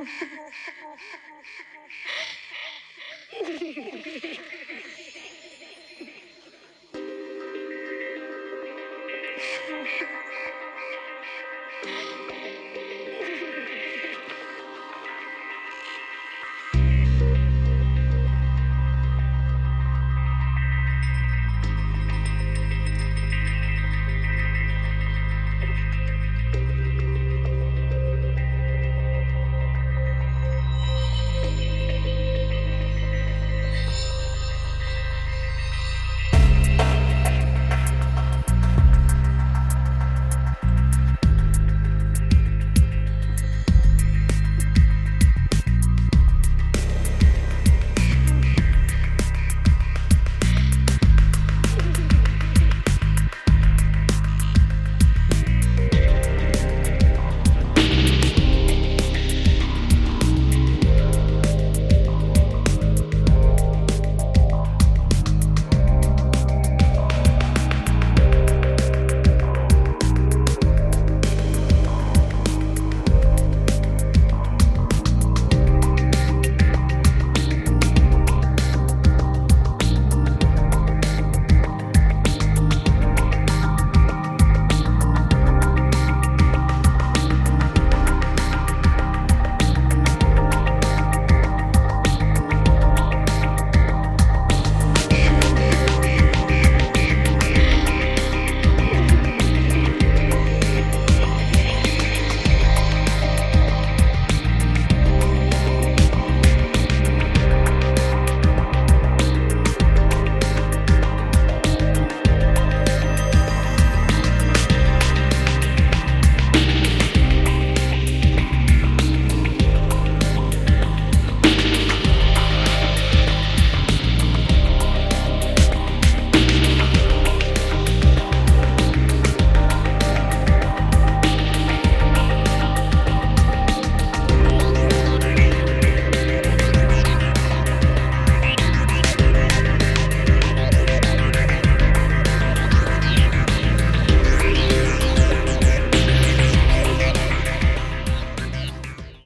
Ha ha ha.